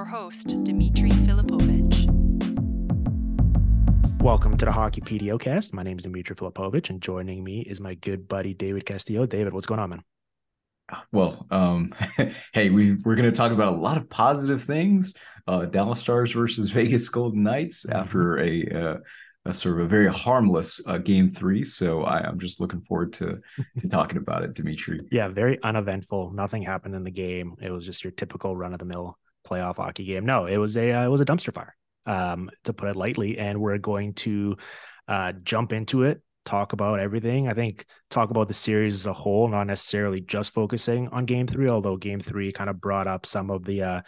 your host, Dimitri Filipovic. Welcome to the Hockey PDOcast. My name is Dimitri Filipovic, and joining me is my good buddy David Castillo. David, what's going on, man? Well, um, hey, we we're going to talk about a lot of positive things. Uh, Dallas Stars versus Vegas Golden Knights mm-hmm. after a, uh, a sort of a very harmless uh, game three. So I, am just looking forward to to talking about it, Dimitri. Yeah, very uneventful. Nothing happened in the game. It was just your typical run of the mill playoff hockey game. No, it was a uh, it was a dumpster fire, um, to put it lightly. And we're going to uh, jump into it talk about everything. I think talk about the series as a whole, not necessarily just focusing on game three, although game three kind of brought up some of the uh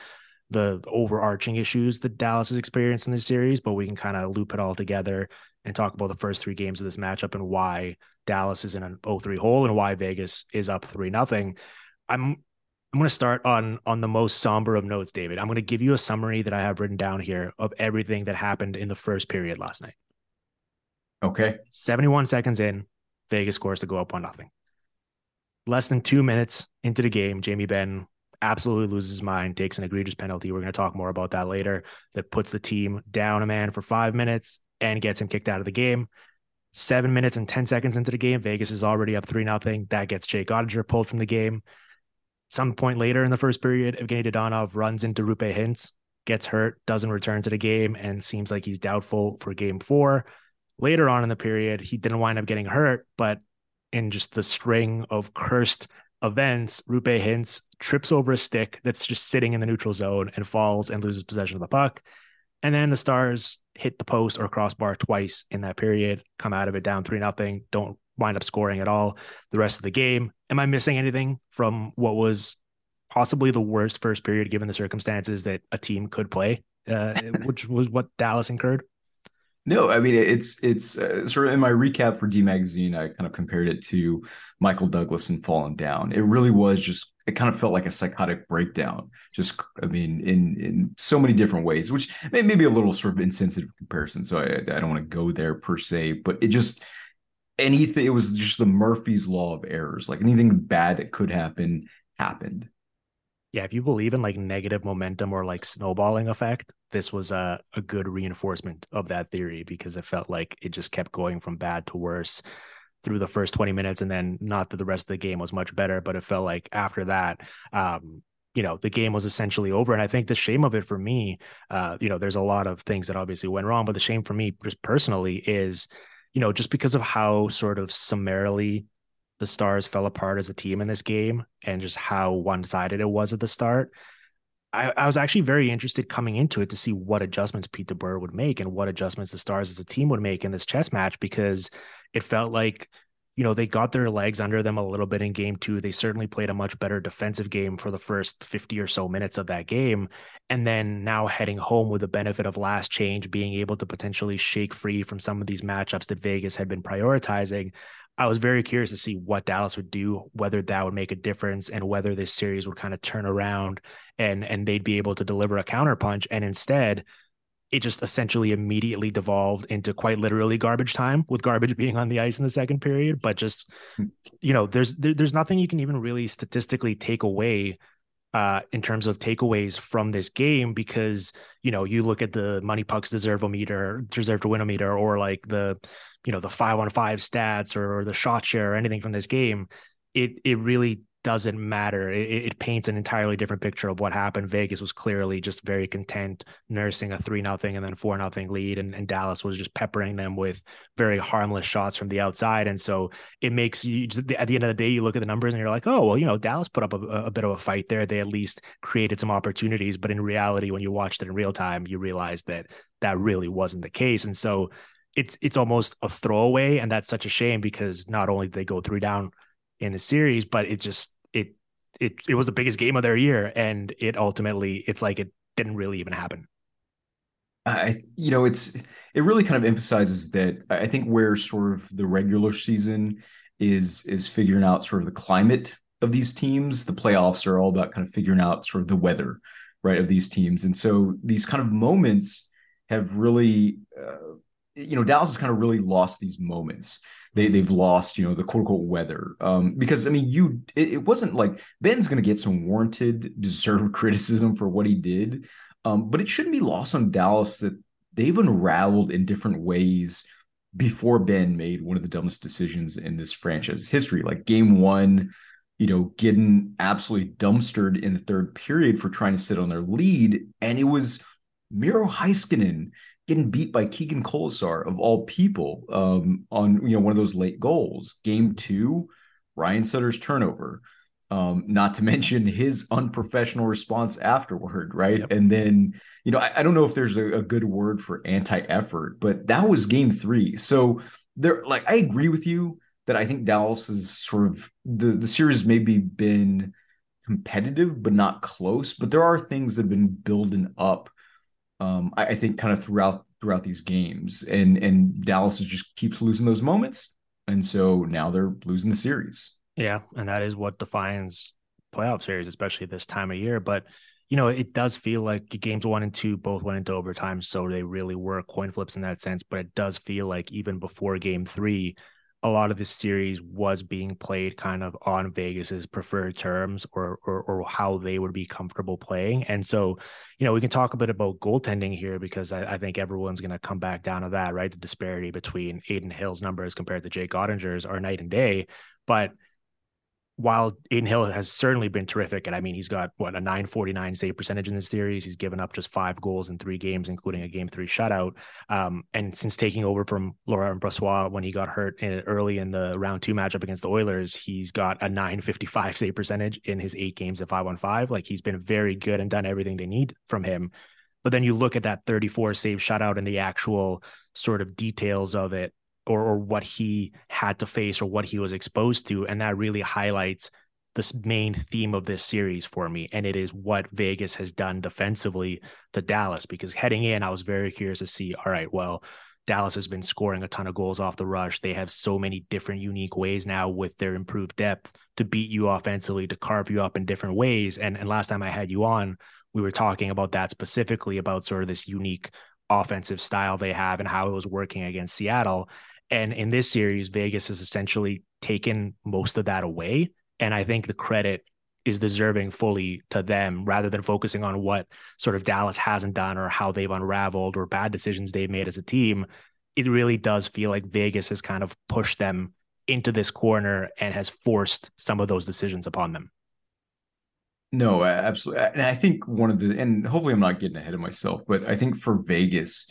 the overarching issues that Dallas has experienced in this series, but we can kind of loop it all together and talk about the first three games of this matchup and why Dallas is in an 0-3 hole and why Vegas is up three nothing. I'm I'm going to start on on the most somber of notes, David. I'm going to give you a summary that I have written down here of everything that happened in the first period last night. Okay. 71 seconds in, Vegas scores to go up one nothing. Less than two minutes into the game, Jamie Benn absolutely loses his mind, takes an egregious penalty. We're going to talk more about that later. That puts the team down a man for five minutes and gets him kicked out of the game. Seven minutes and 10 seconds into the game, Vegas is already up 3 nothing. That gets Jake Oettinger pulled from the game. Some point later in the first period, Evgeny Dadonov runs into Roope Hintz, gets hurt, doesn't return to the game, and seems like he's doubtful for game four later on in the period, he didn't wind up getting hurt, but in just the string of cursed events, Roope Hintz trips over a stick that's just sitting in the neutral zone and falls and loses possession of the puck. And then the Stars hit the post or crossbar twice in that period, come out of it down three nothing, don't wind up scoring at all the rest of the game. Am I missing anything from what was possibly the worst first period given the circumstances that a team could play, uh, which was what Dallas incurred? No, I mean it's it's uh, sort of in my recap for D magazine. I kind of compared it to Michael Douglas and Falling Down. It really was just it kind of felt like a psychotic breakdown. Just I mean in in so many different ways, which may, may be a little sort of insensitive comparison. So I I don't want to go there per se, but it just anything. It was just the Murphy's law of errors. Like anything bad that could happen happened yeah, if you believe in like negative momentum or like snowballing effect, this was a, a good reinforcement of that theory because it felt like it just kept going from bad to worse through the first 20 minutes. And then not that the rest of the game was much better, but it felt like after that, um, you know, the game was essentially over. And I think the shame of it for me, uh, you know, there's a lot of things that obviously went wrong, but the shame for me just personally is, you know, just because of how sort of summarily the Stars fell apart as a team in this game and just how one sided it was at the start. I, I, was actually very interested coming into it to see what adjustments Pete DeBoer would make and what adjustments the Stars as a team would make in this chess match because it felt like, you know, they got their legs under them a little bit in game two. They certainly played a much better defensive game for the first 50 or so minutes of that game. And then now heading home with the benefit of last change, being able to potentially shake free from some of these matchups that Vegas had been prioritizing. I was very curious to see what Dallas would do, whether that would make a difference, and whether this series would kind of turn around and and they'd be able to deliver a counterpunch. And instead, it just essentially immediately devolved into quite literally garbage time, with garbage being on the ice in the second period. But just hmm. you know, there's there, there's nothing you can even really statistically take away uh, in terms of takeaways from this game because you know you look at the MoneyPuck's deserve a meter, deserve to win a meter, or like the you know the five on five stats or, or the shot share or anything from this game, it it really doesn't matter. It, it, paints an entirely different picture of what happened. Vegas was clearly just very content nursing a three nothing and then four nothing lead, and, and Dallas was just peppering them with very harmless shots from the outside. And so it makes you at the end of the day, you look at the numbers and you're like, oh well, you know, Dallas put up a, a bit of a fight there. They at least created some opportunities, but in reality, when you watched it in real time, you realize that that really wasn't the case. And so it's it's almost a throwaway, and that's such a shame because not only did they go three down in the series, but it just it it it was the biggest game of their year, and it ultimately it's like it didn't really even happen. I you know it's it really kind of emphasizes that I think where sort of the regular season is is figuring out sort of the climate of these teams. The playoffs are all about kind of figuring out sort of the weather, right, of these teams, and so these kind of moments have really uh, you know, Dallas has kind of really lost these moments. They they've lost, you know, the quote unquote weather. Um, because I mean, you it, it wasn't like Benn's going to get some warranted, deserved criticism for what he did, um, but it shouldn't be lost on Dallas that they've unraveled in different ways before Ben made one of the dumbest decisions in this franchise's history. Like game one, you know, getting absolutely dumpstered in the third period for trying to sit on their lead. And it was Miro Heiskanen getting beat by Keegan Kolesar of all people um, on you know one of those late goals. Game two, Ryan Suter's turnover. Um, not to mention his unprofessional response afterward, right? Yep. And then, you know, I, I don't know if there's a, a good word for anti-effort, but that was game three. So there, like, I agree with you that I think Dallas is sort of the the series maybe been competitive but not close. But there are things that have been building up um, I, I, think kind of throughout throughout these games, and and Dallas just keeps losing those moments, and so now they're losing the series. Yeah, and that is what defines playoff series, especially this time of year. But you know, it does feel like games one and two both went into overtime, so they really were coin flips in that sense. But it does feel like even before game three, a lot of this series was being played kind of on Vegas's preferred terms or, or, or how they would be comfortable playing. And so, you know, we can talk a bit about goaltending here because I, I think everyone's going to come back down to that, right? The disparity between Adin Hill's numbers compared to Jake Oettinger's are night and day. But while Adin Hill has certainly been terrific, and I mean, he's got what a 949 save percentage in this series. He's given up just five goals in three games, including a game three shutout. Um, and since taking over from Laurent Brossoit when he got hurt in, early in the round two matchup against the Oilers, he's got a 955 save percentage in his eight games at five on five. Like he's been very good and done everything they need from him. But then you look at that 34 save shutout and the actual sort of details of it or, or what he had to face or what he was exposed to. And that really highlights this main theme of this series for me. And it is what Vegas has done defensively to Dallas. Because heading in, I was very curious to see, all right, well, Dallas has been scoring a ton of goals off the rush. They have so many different unique ways now with their improved depth to beat you offensively, to carve you up in different ways. And and last time I had you on, we were talking about that specifically about sort of this unique offensive style they have and how it was working against Seattle. And in this series, Vegas has essentially taken most of that away. And I think the credit is deserving fully to them rather than focusing on what sort of Dallas hasn't done or how they've unraveled or bad decisions they've made as a team. It really does feel like Vegas has kind of pushed them into this corner and has forced some of those decisions upon them. No, absolutely. And I think one of the, and hopefully I'm not getting ahead of myself, but I think for Vegas,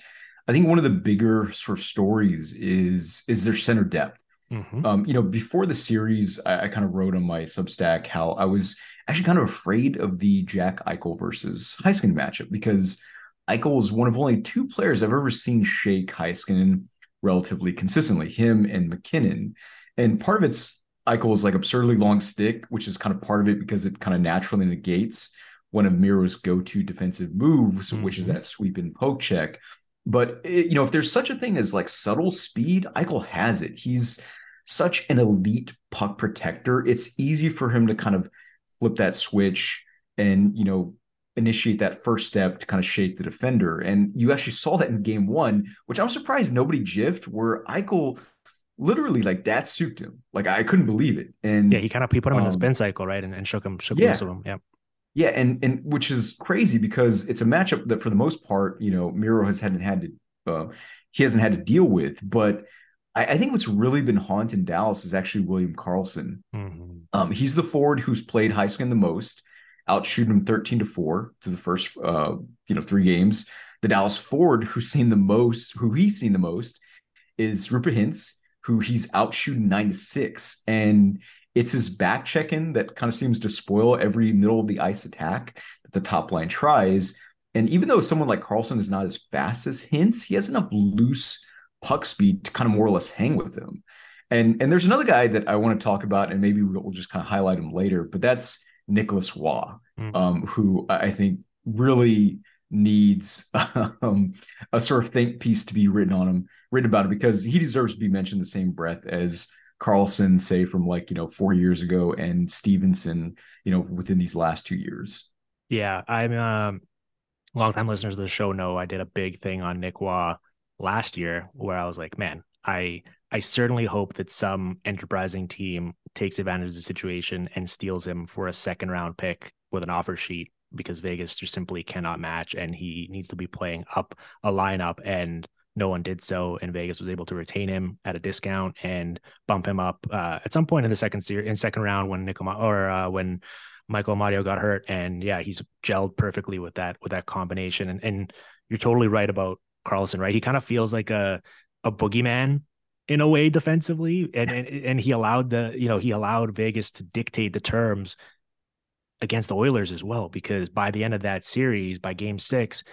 I think one of the bigger sort of stories is is their center depth. Mm-hmm. Um, you know, before the series, I, I, kind of wrote on my Substack how I was actually kind of afraid of the Jack Eichel versus Heiskanen matchup because Eichel is one of only two players I've ever seen shake Heiskanen relatively consistently, him and MacKinnon. And part of it's Eichel's like absurdly long stick, which is kind of part of it because it kind of naturally negates one of Miro's go-to defensive moves, mm-hmm. which is mm-hmm. that sweep and poke check. But it, you know, if there's such a thing as like subtle speed, Eichel has it. He's such an elite puck protector. It's easy for him to kind of flip that switch and you know initiate that first step to kind of shake the defender. And you actually saw that in game one, which I'm surprised nobody jiffed, where Eichel literally like that suited him. Like I couldn't believe it. And yeah, he kind of he put him um, in the spin cycle, right? And, and shook him, shook yeah. him. Yeah. Yeah, and and which is crazy because it's a matchup that for the most part, you know, Miro has hadn't had to uh, he hasn't had to deal with. But I, I, think what's really been haunting Dallas is actually William Karlsson. Mm-hmm. Um, he's the forward who's played Heiskanen the most, out shooting him 13 to 4 to the first uh, you know, three games. The Dallas forward who's seen the most, who he's seen the most, is Rupert Hintz, who he's out shooting nine to six. And it's his back check in that kind of seems to spoil every middle of the ice attack that the top line tries. And even though someone like Karlsson is not as fast as Hintz, he has enough loose puck speed to kind of more or less hang with him. And and there's another guy that I want to talk about, and maybe we'll just kind of highlight him later, but that's Nicolas Roy, mm-hmm. um, who I think really needs um, a sort of think piece to be written on him, written about him, because he deserves to be mentioned the same breath as Karlsson, say from like you know four years ago, and Stephenson, you know, within these last two years. Yeah, I'm um, longtime listeners of the show know I did a big thing on Nick Roy last year where I was like, man, I I certainly hope that some enterprising team takes advantage of the situation and steals him for a second round pick with an offer sheet because Vegas just simply cannot match and he needs to be playing up a lineup and no one did so and Vegas was able to retain him at a discount and bump him up uh, at some point in the second series in second round when Nico or uh, when Michael Amadio got hurt and yeah he's gelled perfectly with that with that combination and and you're totally right about Karlsson, right? He kind of feels like a a boogeyman in a way defensively and, and and he allowed the you know he allowed Vegas to dictate the terms against the Oilers as well because by the end of that series by game 6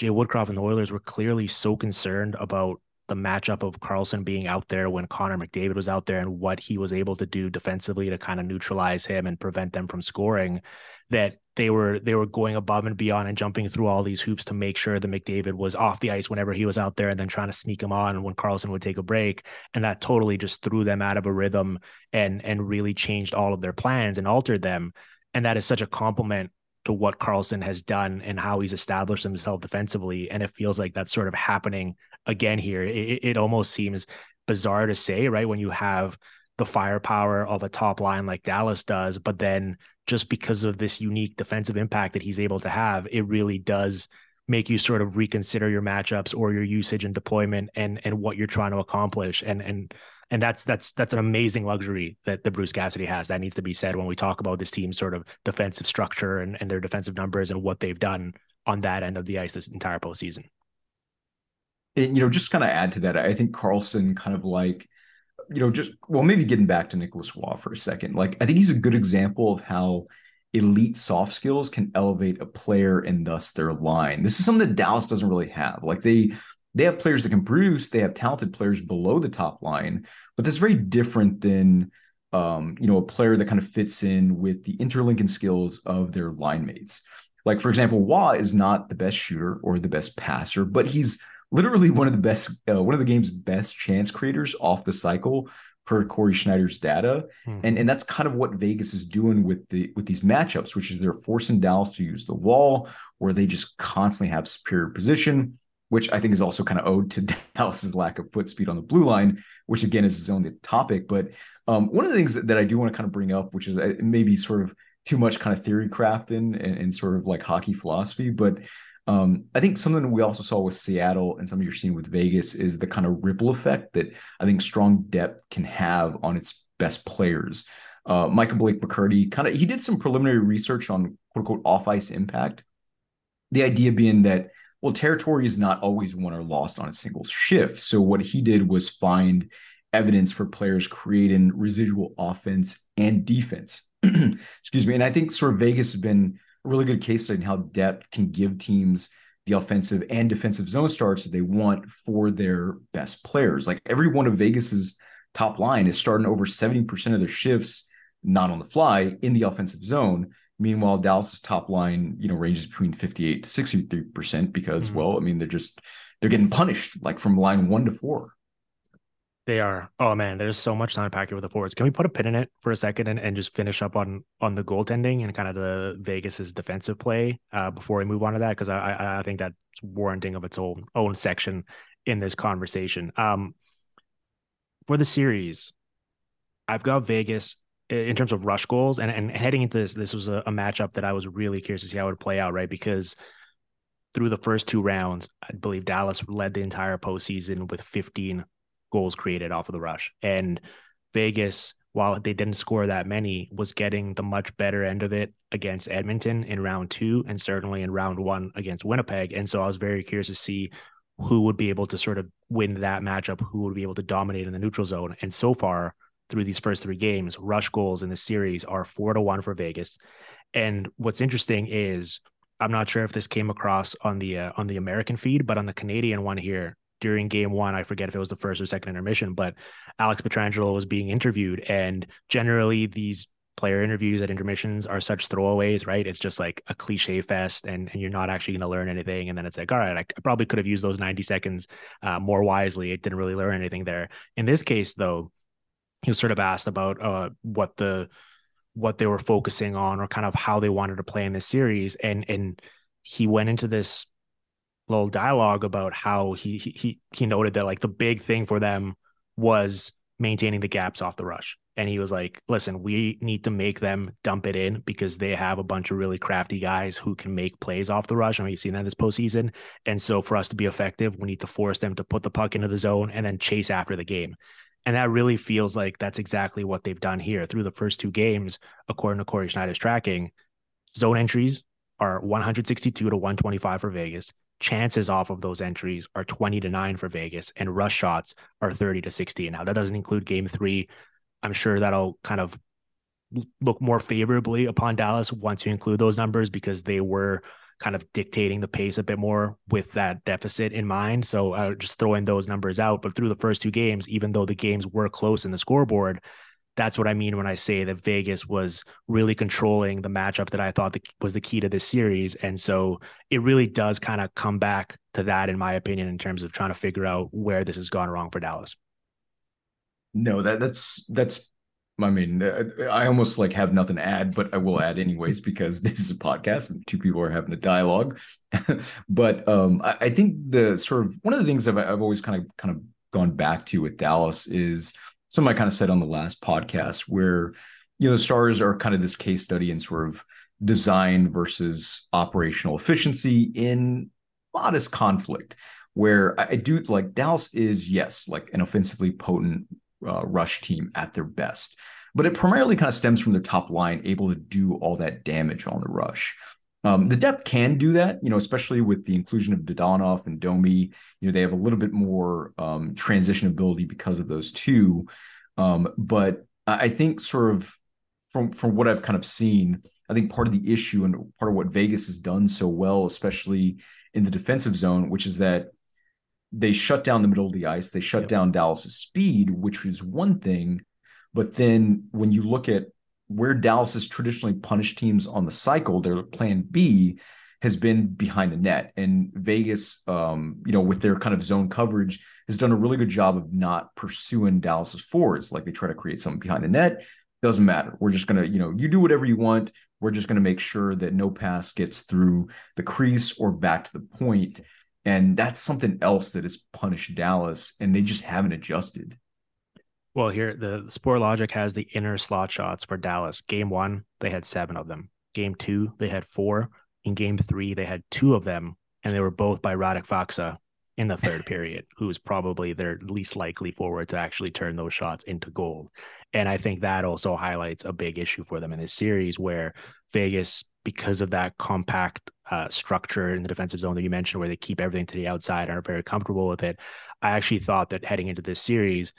Jay Woodcroft and the Oilers were clearly so concerned about the matchup of Karlsson being out there when Connor McDavid was out there and what he was able to do defensively to kind of neutralize him and prevent them from scoring that they were they were going above and beyond and jumping through all these hoops to make sure that McDavid was off the ice whenever he was out there and then trying to sneak him on when Karlsson would take a break. And that totally just threw them out of a rhythm and and really changed all of their plans and altered them. And that is such a compliment to what Karlsson has done and how he's established himself defensively and it feels like that's sort of happening again here it, it almost seems bizarre to say right when you have the firepower of a top line like Dallas does but then just because of this unique defensive impact that he's able to have, it really does make you sort of reconsider your matchups or your usage and deployment and and what you're trying to accomplish. And and and that's that's that's an amazing luxury that the Bruce Cassidy has. That needs to be said when we talk about this team's sort of defensive structure and, and their defensive numbers and what they've done on that end of the ice this entire postseason. And you know, just kind of add to that, I think Karlsson kind of like you know, just well, maybe getting back to Nicolas Roy for a second. Like, I think he's a good example of how elite soft skills can elevate a player and thus their line. This is something that Dallas doesn't really have. Like they they have players that can produce, they have talented players below the top line, but that's very different than um, you know, a player that kind of fits in with the interlinking skills of their line mates. Like, for example, Roy is not the best shooter or the best passer, but he's literally one of the best, uh, one of the game's best chance creators off the cycle per Corey Sznajder's data, mm-hmm. and and that's kind of what Vegas is doing with the with these matchups, which is they're forcing Dallas to use the wall, where they just constantly have superior position, which I think is also kind of owed to Dallas's lack of foot speed on the blue line, which again is his own topic. But um, one of the things that, I do want to kind of bring up, which is uh, maybe sort of too much kind of theory crafting and, and sort of like hockey philosophy, but um, I think something we also saw with Seattle and something you're seeing with Vegas is the kind of ripple effect that I think strong depth can have on its best players. Uh, Micah Blake McCurdy kind of he did some preliminary research on quote unquote off ice impact. The idea being that well, territory is not always won or lost on a single shift. So what he did was find evidence for players creating residual offense and defense. Excuse me. And I think sort of Vegas has been a really good case study in how depth can give teams the offensive and defensive zone starts that they want for their best players. Like every one of Vegas's top line is starting over 70% of their shifts not on the fly in the offensive zone. Meanwhile, Dallas's top line, you know, ranges between 58 to 63% because, mm-hmm. well, I mean, they're just they're getting punished like from line one to four. They are. Oh man, there's so much to unpack here with the forwards. Can we put a pin in it for a second and, and just finish up on on the goaltending and kind of the Vegas's defensive play uh, before we move on to that? Because I, I think that's warranting of its own own section in this conversation. Um, for the series, I've got Vegas in terms of rush goals, and and heading into this, this was a, a matchup that I was really curious to see how it would play out, right? Because through the first two rounds, I believe Dallas led the entire postseason with 15 goals created off of the rush. And Vegas, while they didn't score that many, was getting the much better end of it against Edmonton in round two and certainly in round one against Winnipeg. And so I was very curious to see who would be able to sort of win that matchup, who would be able to dominate in the neutral zone. And so far, through these first three games, rush goals in the series are four to one for Vegas. And what's interesting is I'm not sure if this came across on the uh, on the American feed, but on the Canadian one here, during game one. I forget if it was the first or second intermission, but Alex Pietrangelo was being interviewed. And generally, these player interviews at intermissions are such throwaways, right? It's just like a cliche fest and, and you're not actually going to learn anything. And then it's like, all right, I probably could have used those 90 seconds uh, more wisely. It didn't really learn anything there. In this case, though, he was sort of asked about uh, what the what they were focusing on or kind of how they wanted to play in this series and and he went into this little dialogue about how he he he noted that like the big thing for them was maintaining the gaps off the rush. And he was like, listen, we need to make them dump it in because they have a bunch of really crafty guys who can make plays off the rush. I mean, you've seen that this postseason. And so for us to be effective, we need to force them to put the puck into the zone and then chase after the game. And that really feels like that's exactly what they've done here through the first two games, according to Corey Sznajder's tracking. Zone entries are 162 to 125 for Vegas. Chances off of those entries are 20 to 9 for Vegas, and rush shots are 30 to 16. Now, that doesn't include game three. I'm sure that'll kind of look more favorably upon Dallas once you include those numbers because they were kind of dictating the pace a bit more with that deficit in mind. So uh, just throwing those numbers out. But through the first two games, even though the games were close in the scoreboard, that's what I mean when I say that Vegas was really controlling the matchup that I thought was the key to this series. And so it really does kind of come back to that, in my opinion, in terms of trying to figure out where this has gone wrong for Dallas. No, that that's that's I mean, I almost like have nothing to add, but I will add anyways because this is a podcast and two people are having a dialogue. but um, I, I, think the sort of one of the things I've, I've always kind of kind of gone back to with Dallas is something I kind of said on the last podcast where you know the Stars are kind of this case study in sort of design versus operational efficiency in modest conflict. Where I do like Dallas is yes, like an offensively potent uh, rush team at their best. But it primarily kind of stems from their top line, able to do all that damage on the rush. Um, the depth can do that, you know, especially with the inclusion of Dadonov and Domi. You know, they have a little bit more um, transition ability because of those two. Um, but I think, sort of, from from what I've kind of seen, I think part of the issue and part of what Vegas has done so well, especially in the defensive zone, which is that they shut down the middle of the ice. They shut yep. down Dallas's speed, which is one thing. But then when you look at where Dallas has traditionally punished teams on the cycle, their plan B has been behind the net. And Vegas, um, you know, with their kind of zone coverage, has done a really good job of not pursuing Dallas's forwards. Like they try to create something behind the net. Doesn't matter. We're just gonna, you know, you do whatever you want. We're just gonna make sure that no pass gets through the crease or back to the point. And that's something else that has punished Dallas, and they just haven't adjusted. Well, here the Sportlogiq has the inner slot shots for Dallas. Game one, they had seven of them. Game two, they had four. In game three, they had two of them, and they were both by Radek Faksa in the third period, who is probably their least likely forward to actually turn those shots into gold. And I think that also highlights a big issue for them in this series where Vegas, because of that compact uh, structure in the defensive zone that you mentioned, where they keep everything to the outside and are very comfortable with it. I actually thought that heading into this series,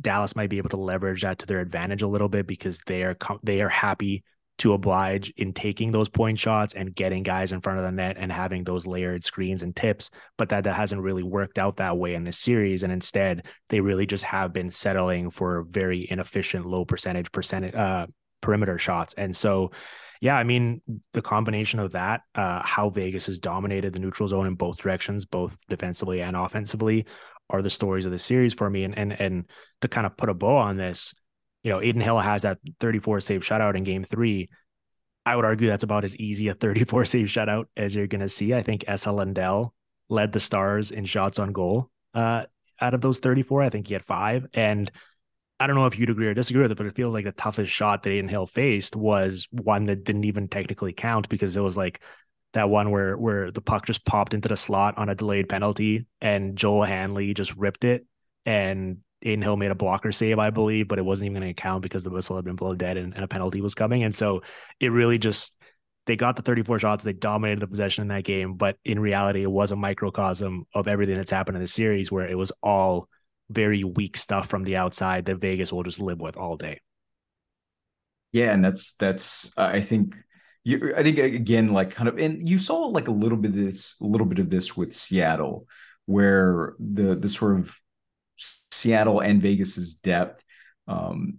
Dallas might be able to leverage that to their advantage a little bit because they are they are happy to oblige in taking those point shots and getting guys in front of the net and having those layered screens and tips. But that, that hasn't really worked out that way in this series. And instead, they really just have been settling for very inefficient, low percentage percentage uh, perimeter shots. And so, yeah, I mean, the combination of that, uh, how Vegas has dominated the neutral zone in both directions, both defensively and offensively, are the stories of the series for me. And and and to kind of put a bow on this, you know, Adin Hill has that 34 save shutout in game three. I would argue that's about as easy a 34 save shutout as you're going to see. I think Esa Lindell led the Stars in shots on goal. Uh, out of those 34, I think he had five. And I don't know if you'd agree or disagree with it, but it feels like the toughest shot that Adin Hill faced was one that didn't even technically count because it was like that one where where the puck just popped into the slot on a delayed penalty and Joel Hanley just ripped it and Adin Hill made a blocker save, I believe, but it wasn't even going to count because the whistle had been blown dead and, and, a penalty was coming. And so it really just they got the 34 shots, they dominated the possession in that game, but in reality, it was a microcosm of everything that's happened in the series where it was all very weak stuff from the outside that Vegas will just live with all day. Yeah, and that's that's I think you I think again like kind of and you saw like a little bit of this a little bit of this with Seattle where the the sort of Seattle and Vegas's depth um,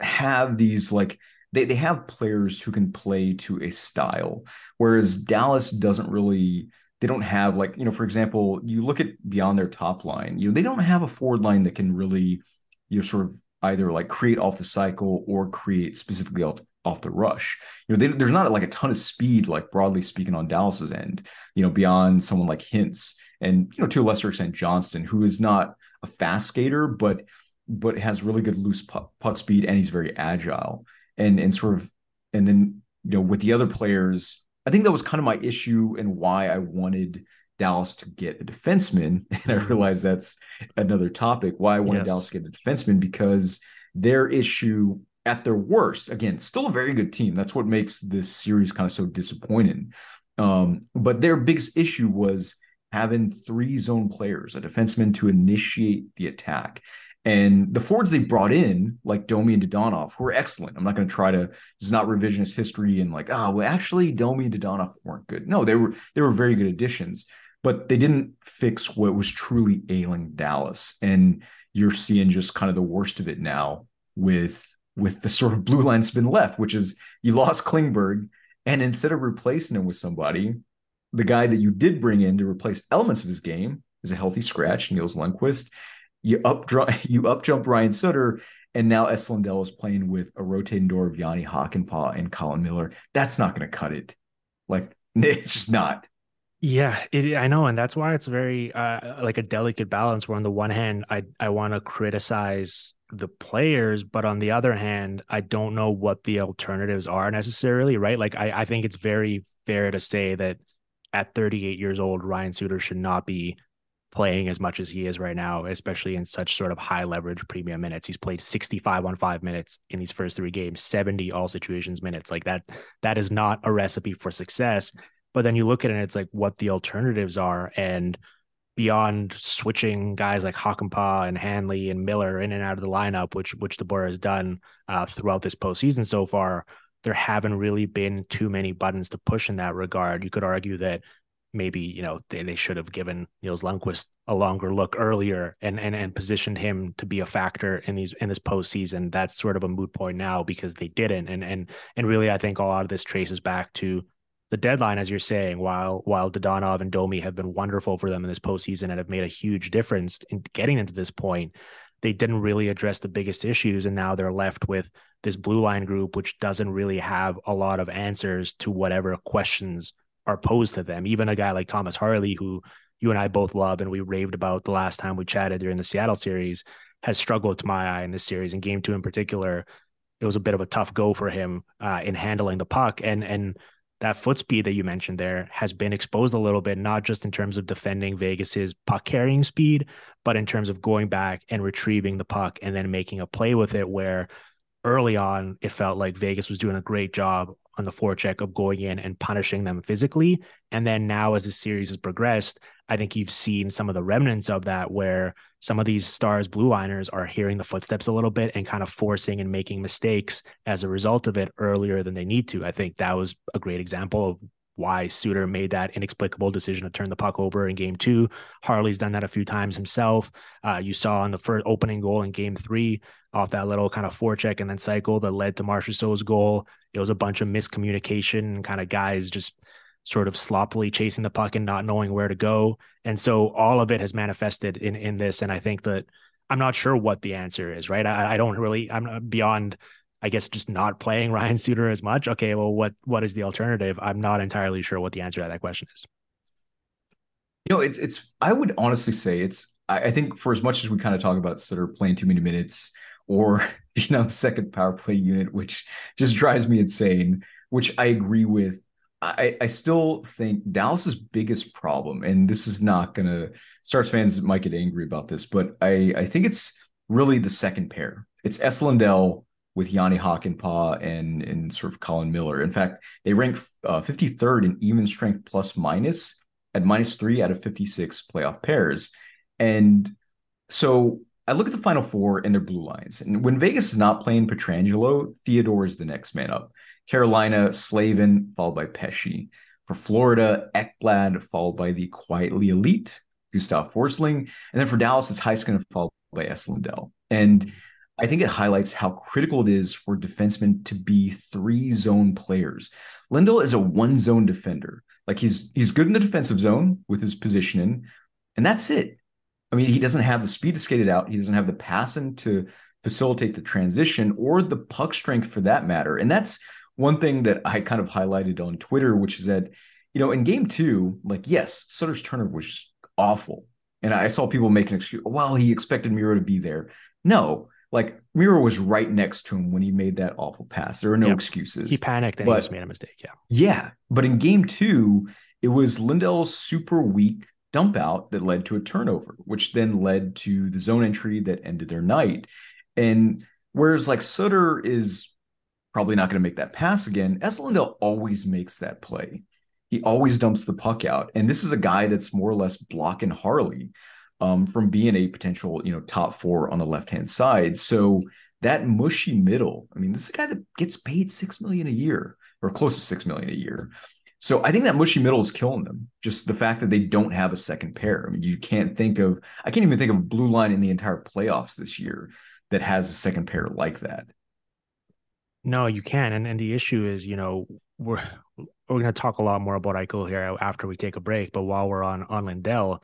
have these like they they have players who can play to a style, whereas Dallas doesn't really. They don't have like you know, for example, you look at beyond their top line. You know, they don't have a forward line that can really you know sort of either like create off the cycle or create specifically off, off the rush. You know, they, there's not like a ton of speed, like broadly speaking, on Dallas's end. You know, beyond someone like Hintz and you know to a lesser extent Johnston, who is not a fast skater, but but has really good loose puck, puck speed and he's very agile. And and sort of and then you know with the other players, I think that was kind of my issue and why I wanted Dallas to get a defenseman. And I mm-hmm. realize that's another topic. Why I wanted yes. Dallas to get a defenseman because their issue at their worst, again, still a very good team. That's what makes this series kind of so disappointing. Um, but their biggest issue was having three zone players, a defenseman to initiate the attack. And the forwards they brought in, like Domi and Dadonov, were excellent. I'm not going to try to is not revisionist history and like, oh, well, actually, Domi and Dadonov weren't good. No, they were they were very good additions, but they didn't fix what was truly ailing Dallas. And you're seeing just kind of the worst of it now with with the sort of blue line spin left, which is you lost Klingberg, and instead of replacing him with somebody, the guy that you did bring in to replace elements of his game is a healthy scratch, Nils Lundkvist. You up you up jump Ryan Suter, and now Esa Is playing with a rotating door of Jani Hakanpää and Colin Miller. That's not going to cut it. Like it's just not. Yeah, it, I know, and that's why it's very uh, like a delicate balance. Where on the one hand, I I want to criticize the players, but on the other hand, I don't know what the alternatives are necessarily. Right? Like I I think it's very fair to say that at 38 years old, Ryan Suter should not be playing as much as he is right now, especially in such sort of high leverage premium minutes. He's played 65 on five minutes in these first three games, 70 all situations minutes. Like that, that is not a recipe for success. But then you look at it, and it's like what the alternatives are. And beyond switching guys like Hakanpää and Hanley and Miller in and out of the lineup, which which DeBoer has done uh, throughout this postseason so far, there haven't really been too many buttons to push in that regard. You could argue that maybe you know they, they should have given Nils Lundkvist a longer look earlier and and and positioned him to be a factor in these in this postseason. That's sort of a moot point now because they didn't. And and and really, I think a lot of this traces back to the deadline, as you're saying. While while Dadonov and Domi have been wonderful for them in this postseason and have made a huge difference in getting into this point, they didn't really address the biggest issues, and now they're left with this blue line group, which doesn't really have a lot of answers to whatever questions are posed to them. Even a guy like Thomas Harley, who you and I both love and we raved about the last time we chatted during the Seattle series, has struggled to my eye in this series. In game two in particular, it was a bit of a tough go for him uh, in handling the puck. And and that foot speed that you mentioned there has been exposed a little bit, not just in terms of defending Vegas's puck carrying speed, but in terms of going back and retrieving the puck and then making a play with it where early on, it felt like Vegas was doing a great job on the forecheck of going in and punishing them physically. And then now, as the series has progressed, I think you've seen some of the remnants of that where some of these stars blue liners are hearing the footsteps a little bit and kind of forcing and making mistakes as a result of it earlier than they need to. I think that was a great example of why Suter made that inexplicable decision to turn the puck over in game two. Harley's done that a few times himself. Uh, you saw on the first opening goal in game three off that little kind of forecheck and then cycle that led to Marchessault's goal. It was a bunch of miscommunication, kind of guys just sort of sloppily chasing the puck and not knowing where to go. And so all of it has manifested in in this. And I think that I'm not sure what the answer is, right? I, I don't really I'm beyond I guess just not playing Ryan Suter as much. Okay, well, what what is the alternative? I'm not entirely sure what the answer to that question is. You know, it's it's. I would honestly say it's. I, I think for as much as we kind of talk about Suter playing too many minutes, or you know, second power play unit, which just drives me insane. Which I agree with. I, I still think Dallas's biggest problem, and this is not gonna Stars fans might get angry about this, but I I think it's really the second pair. It's S. With Jani Hakanpää and and sort of Colin Miller. In fact, they rank uh, 53rd in even strength plus minus at minus three out of 56 playoff pairs. And so I look at the final four and their blue lines. And when Vegas is not playing Pietrangelo, Theodore is the next man up. Carolina, Slavin, followed by Pesce. For Florida, Ekblad, followed by the quietly elite Gustav Forsling. And then for Dallas, it's Heiskanen, followed by Esa Lindell. And I think it highlights how critical it is for defensemen to be three zone players. Lindell is a one zone defender. Like he's he's good in the defensive zone with his positioning, and that's it. I mean, he doesn't have the speed to skate it out. He doesn't have the passing to facilitate the transition or the puck strength for that matter. And that's one thing that I kind of highlighted on Twitter, which is that, you know, in game two, like, yes, Suter's turnover was awful. And I saw people making excuse, well, he expected Miro to be there. No, like Miro was right next to him when he made that awful pass. There are no yep. excuses. He panicked and but, he just made a mistake. Yeah. Yeah. But in game two, it was Lindell's super weak dump out that led to a turnover, which then led to the zone entry that ended their night. And whereas like Suter is probably not going to make that pass again, Esa Lindell always makes that play. He always dumps the puck out. And this is a guy that's more or less blocking Harley um, from being a potential, you know, top four on the left hand side. So that mushy middle, I mean, this is a guy that gets paid six million a year or close to six million a year. So I think that mushy middle is killing them. Just the fact that they don't have a second pair. I mean, you can't think of I can't even think of a blue line in the entire playoffs this year that has a second pair like that. No, you can. And and the issue is, you know, we're we're gonna talk a lot more about Eichel here after we take a break. But while we're on on Lindell,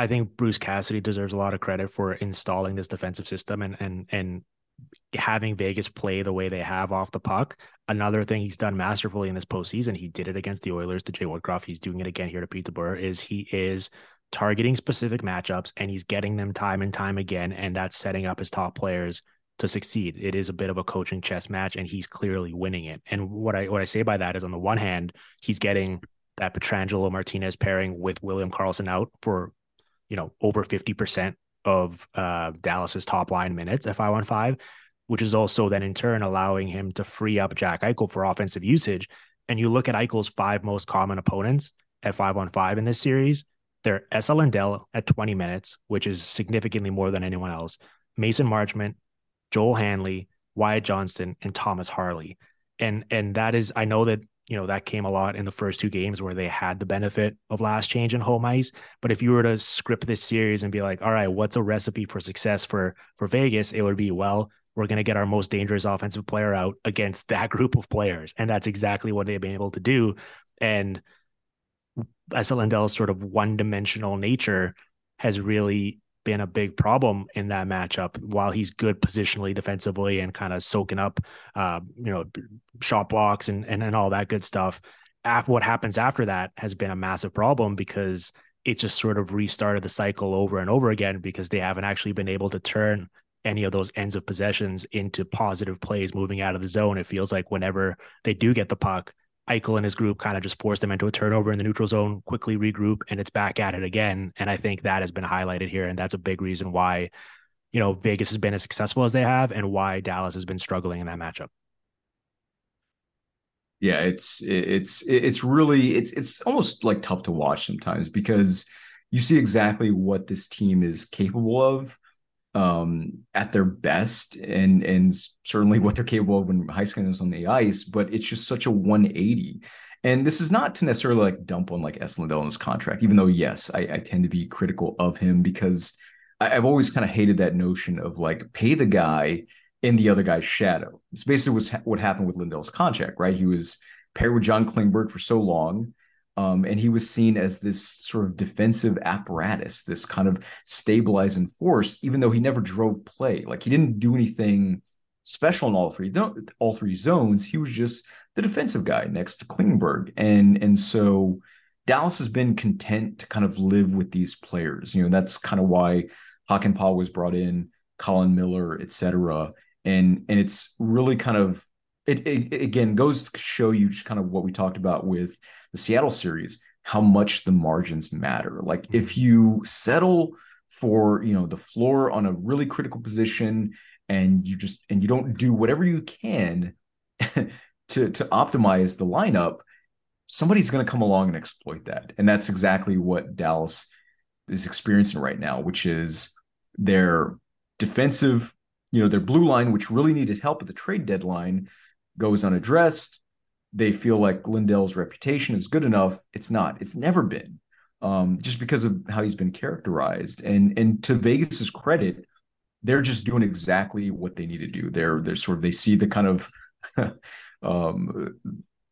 I think Bruce Cassidy deserves a lot of credit for installing this defensive system and and and having Vegas play the way they have off the puck. Another thing he's done masterfully in this postseason, he did it against the Oilers to Jay Woodcroft. He's doing it again here to Pete DeBoer, is he is targeting specific matchups and he's getting them time and time again. And that's setting up his top players to succeed. It is a bit of a coaching chess match and he's clearly winning it. And what I what I say by that is on the one hand, he's getting that Pietrangelo Martinez pairing with William Karlsson out for, you know, over 50% of uh, Dallas's top line minutes at five on five which is also then in turn allowing him to free up Jack Eichel for offensive usage. And you look at Eichel's five most common opponents at five on five in this series, they're Esa Lindell at 20 minutes, which is significantly more than anyone else, Mason Marchment, Joel Hanley, Wyatt Johnston, and Thomas Harley. And and that is, I know that you know that came a lot in the first two games where they had the benefit of last change in home ice. But if you were to script this series and be like, all right, what's a recipe for success for for Vegas? It would be well, we're going to get our most dangerous offensive player out against that group of players. And that's exactly what they've been able to do. And Esa Lindell's sort of one dimensional nature has really been a big problem in that matchup. While he's good positionally, defensively, and kind of soaking up, uh, you know, shot blocks and, and and all that good stuff. After what happens after that has been a massive problem because it just sort of restarted the cycle over and over again because they haven't actually been able to turn any of those ends of possessions into positive plays moving out of the zone. It feels like whenever they do get the puck, Eichel and his group kind of just force them into a turnover in the neutral zone, quickly regroup, and it's back at it again. And I think that has been highlighted here. And that's a big reason why, you know, Vegas has been as successful as they have and why Dallas has been struggling in that matchup. Yeah, it's it's it's really it's it's almost like tough to watch sometimes because you see exactly what this team is capable of um, at their best and and certainly what they're capable of when Heiskanen is on the ice, but it's just such a 180. And this is not to necessarily like dump on like Esa Lindell in his contract, even though yes, I, I tend to be critical of him because I, have always kind of hated that notion of like pay the guy in the other guy's shadow. It's basically what's, what happened with Lindell's contract, right? He was paired with John Klingberg for so long um, and he was seen as this sort of defensive apparatus, this kind of stabilizing force, even though he never drove play. Like he didn't do anything special in all three all three zones. He was just the defensive guy next to Klingberg, and and so Dallas has been content to kind of live with these players. You know, that's kind of why Hakanpää was brought in, Colin Miller, etc. And and it's really kind of it, it, it again goes to show you just kind of what we talked about with the Seattle series, how much the margins matter. Like if mm-hmm. you settle for, you know, the floor on a really critical position and you just and you don't do whatever you can to to optimize the lineup, somebody's going to come along and exploit that. And that's exactly what Dallas is experiencing right now, which is their defensive, you know, their blue line, which really needed help at the trade deadline, goes unaddressed they feel like Lindell's reputation is good enough. It's not. It's never been. Um, just because of how he's been characterized. And and to Vegas's credit, they're just doing exactly what they need to do. They're they're sort of they see the kind of um,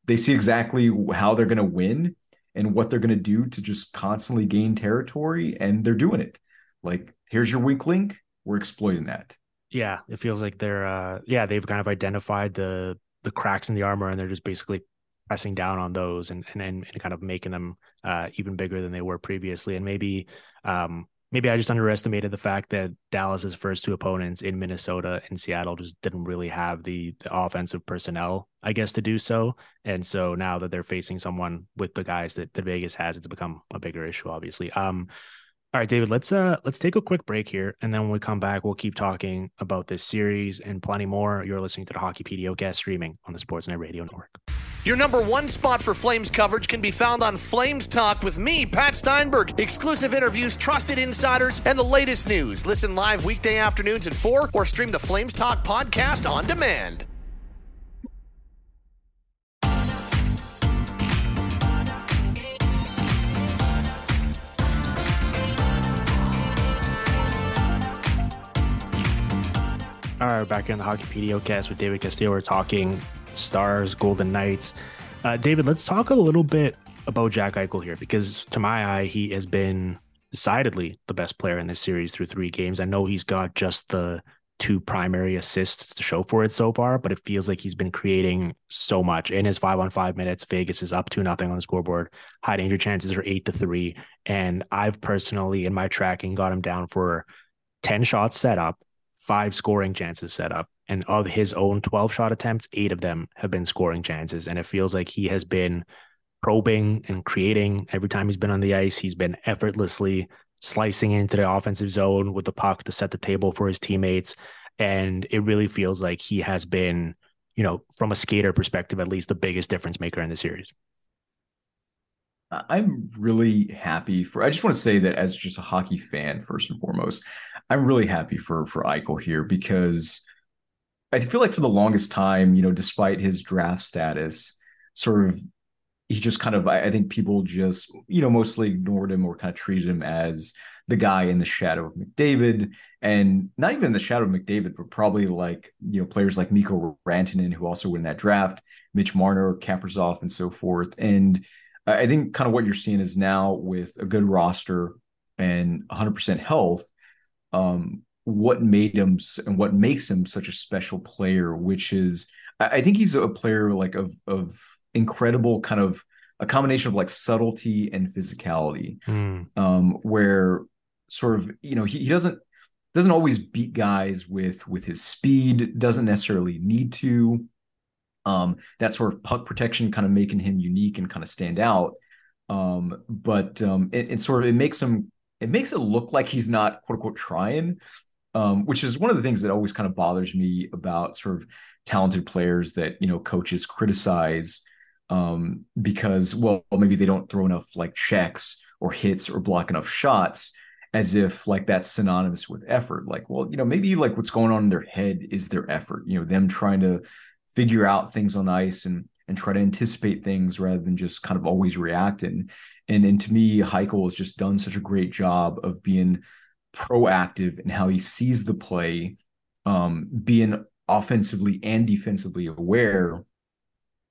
they see exactly how they're going to win and what they're going to do to just constantly gain territory, and they're doing it. Like here's your weak link. we're exploiting that. Yeah, it feels like they're uh yeah, they've kind of identified the the cracks in the armor and they're just basically pressing down on those and and and, kind of making them uh even bigger than they were previously. And maybe um maybe I just underestimated the fact that Dallas's first two opponents in Minnesota and Seattle just didn't really have the, the, offensive personnel, I guess, to do so. And so now that they're facing someone with the guys that, that Vegas has, it's become a bigger issue, obviously. Um, all right, David, let's uh let's take a quick break here, and then when we come back, we'll keep talking about this series and plenty more. You're listening to the Hockey PDO streaming on the Sportsnet Radio Network. Your number one spot for Flames coverage can be found on Flames Talk with me, Pat Steinberg. Exclusive interviews, trusted insiders, and the latest news. Listen live weekday afternoons at 4 or stream the Flames Talk podcast on demand. All right, back in the Hockey PDOcast with David Castillo. We're talking Stars, Golden Knights. Uh, David, let's talk a little bit about Jack Eichel here because, to my eye, he has been decidedly the best player in this series through three games. I know he's got just the two primary assists to show for it so far, but it feels like he's been creating so much in his five on five minutes. Vegas is up to nothing on the scoreboard. High danger chances are eight to three. And I've personally, in my tracking, got him down for 10 shots set up, five scoring chances set up, and of his own 12 shot attempts, eight of them have been scoring chances. And it feels like he has been probing and creating every time he's been on the ice. He's been effortlessly slicing into the offensive zone with the puck to set the table for his teammates. And it really feels like he has been, you know, from a skater perspective, at least the biggest difference maker in the series. I'm really happy for. I just want to say that as just a hockey fan, first and foremost, I'm really happy for for Eichel here because I feel like for the longest time, you know, despite his draft status, sort of he just kind of I, think people just, you know, mostly ignored him or kind of treated him as the guy in the shadow of McDavid. And not even the shadow of McDavid, but probably like, you know, players like Mikko Rantanen, who also win that draft, Mitch Marner, Kaprizov, and so forth. And I think kind of what you're seeing is now with a good roster and 100% health, um, what made him and what makes him such a special player, which is I think he's a player like of of incredible kind of a combination of like subtlety and physicality, mm. um, where sort of you know he, he doesn't doesn't always beat guys with with his speed, doesn't necessarily need to. Um, that sort of puck protection kind of making him unique and kind of stand out. Um, but um, it, it sort of it makes him it makes it look like he's not quote unquote trying, um, which is one of the things that always kind of bothers me about sort of talented players that you know coaches criticize um, because well maybe they don't throw enough like checks or hits or block enough shots as if like that's synonymous with effort. Like well you know maybe like what's going on in their head is their effort you know them trying to figure out things on ice and and try to anticipate things rather than just kind of always reacting and and to me Eichel has just done such a great job of being proactive in how he sees the play, um, being offensively and defensively aware,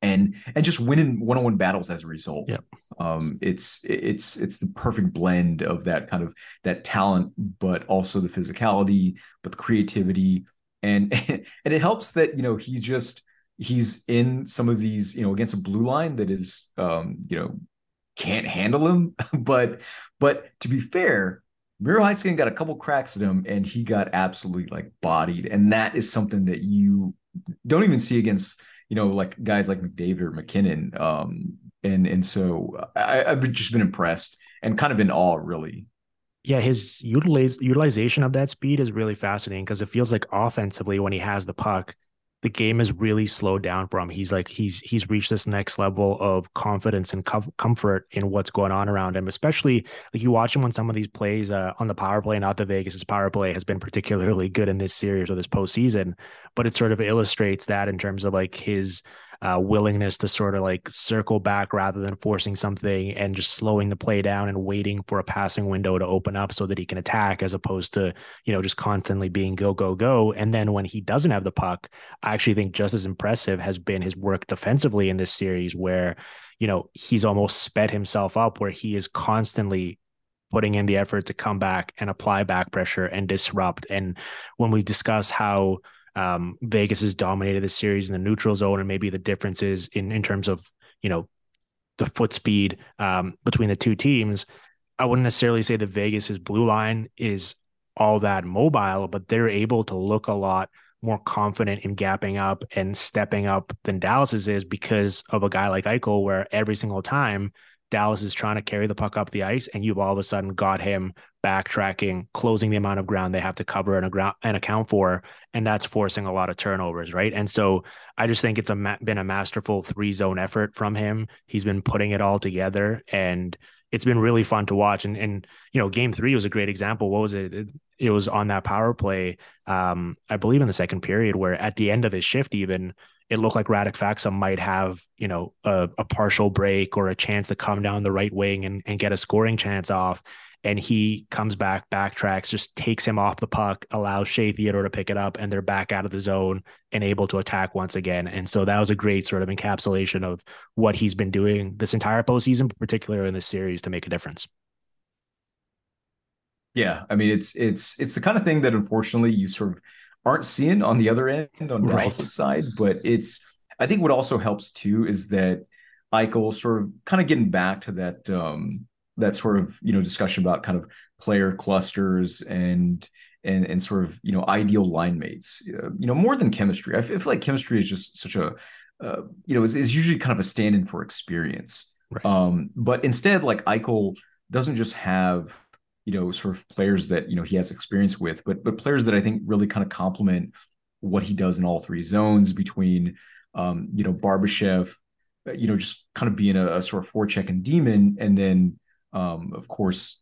and and just winning one on one battles as a result. Yep. Um, it's it's it's the perfect blend of that kind of that talent, but also the physicality, but the creativity, and and it helps that you know he just he's in some of these you know against a blue line that is um you know can't handle him but but to be fair Miro Heiskanen got a couple cracks at him and he got absolutely like bodied. And that is something that you don't even see against, you know, like guys like McDavid or MacKinnon. Um, and and so I, I've just been impressed and kind of in awe, really. Yeah, his utilize, utilization of that speed is really fascinating because it feels like offensively when he has the puck, the game has really slowed down for him. He's like he's he's reached this next level of confidence and com- comfort in what's going on around him. Especially like you watch him on some of these plays uh, on the power play. Not the Vegas's power play has been particularly good in this series or this postseason, but it sort of illustrates that in terms of like his uh, willingness to sort of like circle back rather than forcing something and just slowing the play down and waiting for a passing window to open up so that he can attack as opposed to, you know, just constantly being go, go, go. And then when he doesn't have the puck, I actually think just as impressive has been his work defensively in this series where, you know, he's almost sped himself up where he is constantly putting in the effort to come back and apply back pressure and disrupt. And when we discuss how um, Vegas has dominated the series in the neutral zone and maybe the differences in in terms of you know the foot speed um, between the two teams, I wouldn't necessarily say that Vegas's blue line is all that mobile, but they're able to look a lot more confident in gapping up and stepping up than Dallas's is because of a guy like Eichel, where every single time Dallas is trying to carry the puck up the ice, and you've all of a sudden got him backtracking, closing the amount of ground they have to cover and, and account for, and that's forcing a lot of turnovers, right? And so I just think it's a ma- been a masterful three zone effort from him. He's been putting it all together, and it's been really fun to watch. And and you know, game three was a great example. What was it? It, it was on that power play, um, I believe in the second period, where at the end of his shift, even it looked like Radek Faksa might have, you know, a, a, partial break or a chance to come down the right wing and, and get a scoring chance off. And he comes back, backtracks, just takes him off the puck, allows Shea Theodore to pick it up, and they're back out of the zone and able to attack once again. And so that was a great sort of encapsulation of what he's been doing this entire postseason, particularly in this series, to make a difference. Yeah, I mean it's it's it's the kind of thing that unfortunately you sort of aren't seeing on the other end on right. Dallas' side. But it's I think what also helps too is that Eichel sort of kind of getting back to that um that sort of you know discussion about kind of player clusters and and and sort of you know ideal line mates. Uh, you know more than chemistry. I feel like chemistry is just such a uh, you know is, is usually kind of a stand-in for experience. Right. Um, but instead, like Eichel doesn't just have you know, sort of players that you know he has experience with, but but players that I think really kind of complement what he does in all three zones between, um, you know, Barbashev, uh, you know, just kind of being a, a sort of forecheck and demon, and then, um, of course,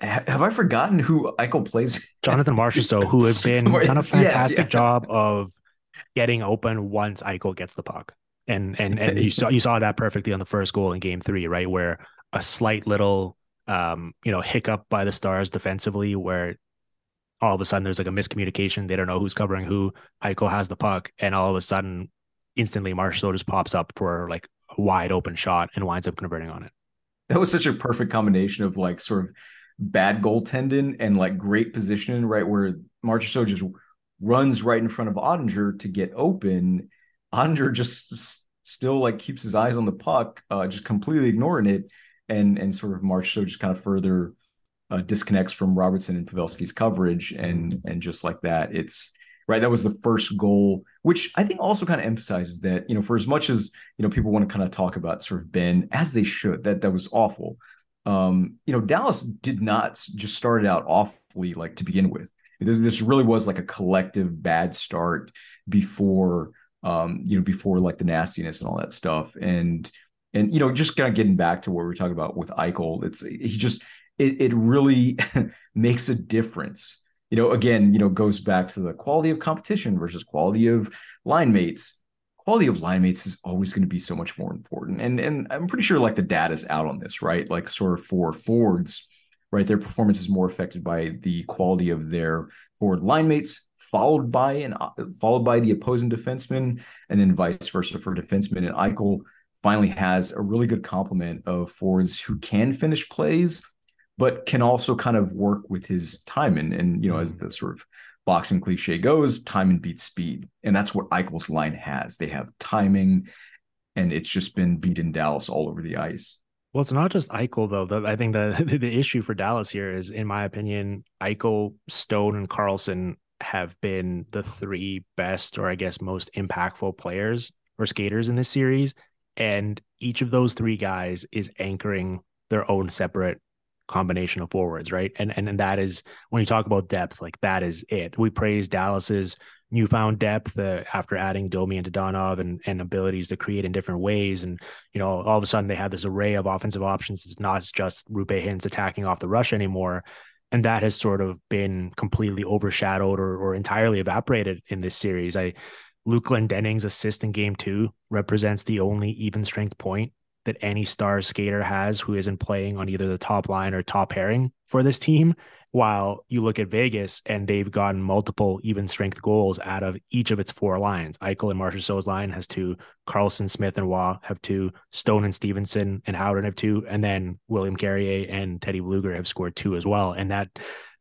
ha- have I forgotten who Eichel plays? Jonathan Marchessault, who has been kind of fantastic yes, yeah. job of getting open once Eichel gets the puck. And and and you saw you saw that perfectly on the first goal in game three, right? Where a slight little um, you know, hiccup by the Stars defensively where all of a sudden there's like a miscommunication. They don't know who's covering who. Eichel has the puck, and all of a sudden, instantly Marchessault just pops up for like a wide open shot and winds up converting on it. That was such a perfect combination of like sort of bad goaltending and like great positioning, right? Where Marchessault just runs right in front of Oettinger to get open. Oettinger just still like keeps his eyes on the puck, uh, just completely ignoring it and and sort of Marchessault just kind of further uh, disconnects from Robertson and Pavelski's coverage, and and just like that, it's right. That was the first goal, which I think also kind of emphasizes that you know for as much as you know people want to kind of talk about sort of Benn as they should, that that was awful. Um, you know, Dallas did not just started out awfully like to begin with. This, this really was like a collective bad start before um, you know, before like the nastiness and all that stuff. And and you know, just kind of getting back to what we were talking about with Eichel, it's he just it, it really makes a difference. You know, again, you know, goes back to the quality of competition versus quality of line mates. Quality of line mates is always going to be so much more important. And and I'm pretty sure like the data's out on this, right? Like sort of for forwards, right? Their performance is more affected by the quality of their forward line mates, followed by and followed by the opposing defenseman, and then vice versa for defensemen. And Eichel finally has a really good complement of forwards who can finish plays, but can also kind of work with his timing. And, you know, as mm. the sort of boxing cliche goes, time and beat speed. And that's what Eichel's line has. They have timing, and it's just been beaten Dallas all over the ice. Well, it's not just Eichel though. I think the the issue for Dallas here is, in my opinion, Eichel, Stone, and Karlsson have been the three best, or I guess most impactful players or skaters in this series and each of those three guys is anchoring their own separate combination of forwards, right? And and and that is when you talk about depth, like that is it. We praise Dallas's newfound depth uh, after adding Domi and Dadonov and and abilities to create in different ways. And you know, all of a sudden they have this array of offensive options. It's not just Roope Hintz attacking off the rush anymore. And that has sort of been completely overshadowed or, or entirely evaporated in this series. I Luke Glendening's assist in game two represents the only even strength point that any star skater has who isn't playing on either the top line or top pairing for this team. while you look at Vegas and they've gotten multiple even strength goals out of each of its four lines. Eichel and So's line has two, Karlsson, Smith, and Waugh have two, Stone and Stephenson and Howden have two, and then William Carrier and Teddy Blueger have scored two as well. And that